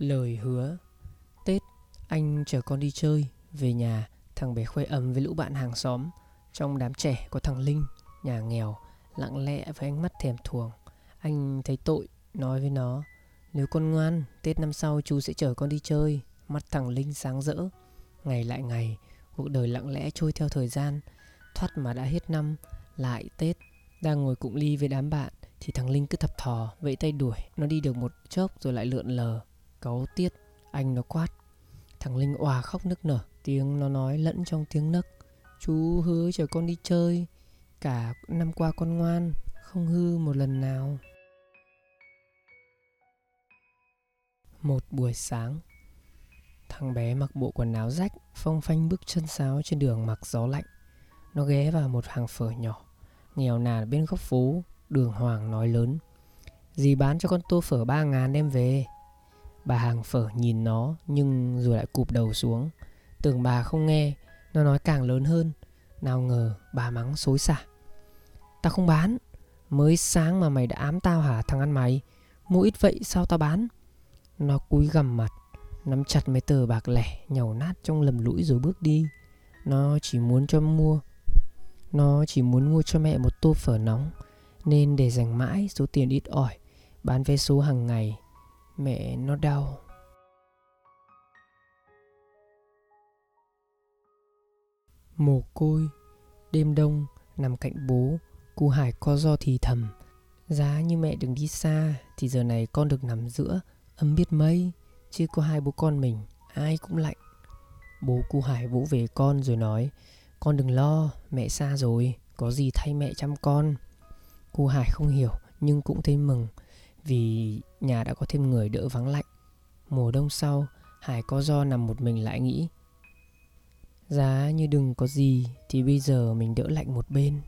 Lời hứa. Tết, anh chở con đi chơi, Về nhà, thằng bé khoe ấm với lũ bạn hàng xóm, Trong đám trẻ có thằng Linh, Nhà nghèo, Lặng lẽ với ánh mắt thèm thuồng. Anh thấy tội, Nói với nó, Nếu con ngoan, Tết năm sau chú sẽ chở con đi chơi. Mắt thằng Linh sáng rỡ. Ngày lại ngày, Cuộc đời lặng lẽ trôi theo thời gian. Thoát mà đã hết năm, Lại Tết. Đang ngồi cụng ly với đám bạn, Thì thằng Linh cứ thập thò, Vẫy tay đuổi. Nó đi được một chốc rồi lại lượn lờ. Cáu tiết, Anh nó quát. Thằng Linh òa khóc nức nở, Tiếng nó nói lẫn trong tiếng nấc. Chú hứa chở con đi chơi, Cả năm qua con ngoan, Không hư một lần nào. Một buổi sáng, Thằng bé mặc bộ quần áo rách, Phong phanh bước chân sáo trên đường mặc gió lạnh. Nó ghé vào một hàng phở nhỏ, Nghèo nàn bên góc phố, Đường Hoàng nói lớn. Dì bán cho con tô phở ba ngàn đem về. Bà hàng phở nhìn nó, Nhưng rồi lại cụp đầu xuống. Tưởng bà không nghe, Nó nói càng lớn hơn. Nào ngờ bà mắng xối xả. Tao không bán. Mới sáng mà mày đã ám tao hả, thằng ăn mày? Mua ít vậy, sao tao bán? Nó cúi gằm mặt, Nắm chặt mấy tờ bạc lẻ Nhàu nát trong lầm lũi rồi bước đi. Nó chỉ muốn cho mua. Nó chỉ muốn mua cho mẹ một tô phở nóng, Nên để dành mãi số tiền ít ỏi, Bán vé số hàng ngày. Mẹ nó đau. Mồ côi, Đêm đông, Nằm cạnh bố Cô Hải co do thì thầm. Giá như mẹ đừng đi xa, Thì giờ này con được nằm giữa, Ấm biết mây Chứ có hai bố con mình, Ai cũng lạnh. Bố cô Hải vỗ về con rồi nói, Con đừng lo, Mẹ xa rồi, Có gì thay mẹ chăm con. Cô Hải không hiểu, Nhưng cũng thấy mừng. Vì nhà đã có thêm người đỡ vắng lạnh. Mùa đông sau, Hải có do nằm một mình lại nghĩ, Giá như đừng có gì Thì bây giờ mình đỡ lạnh một bên.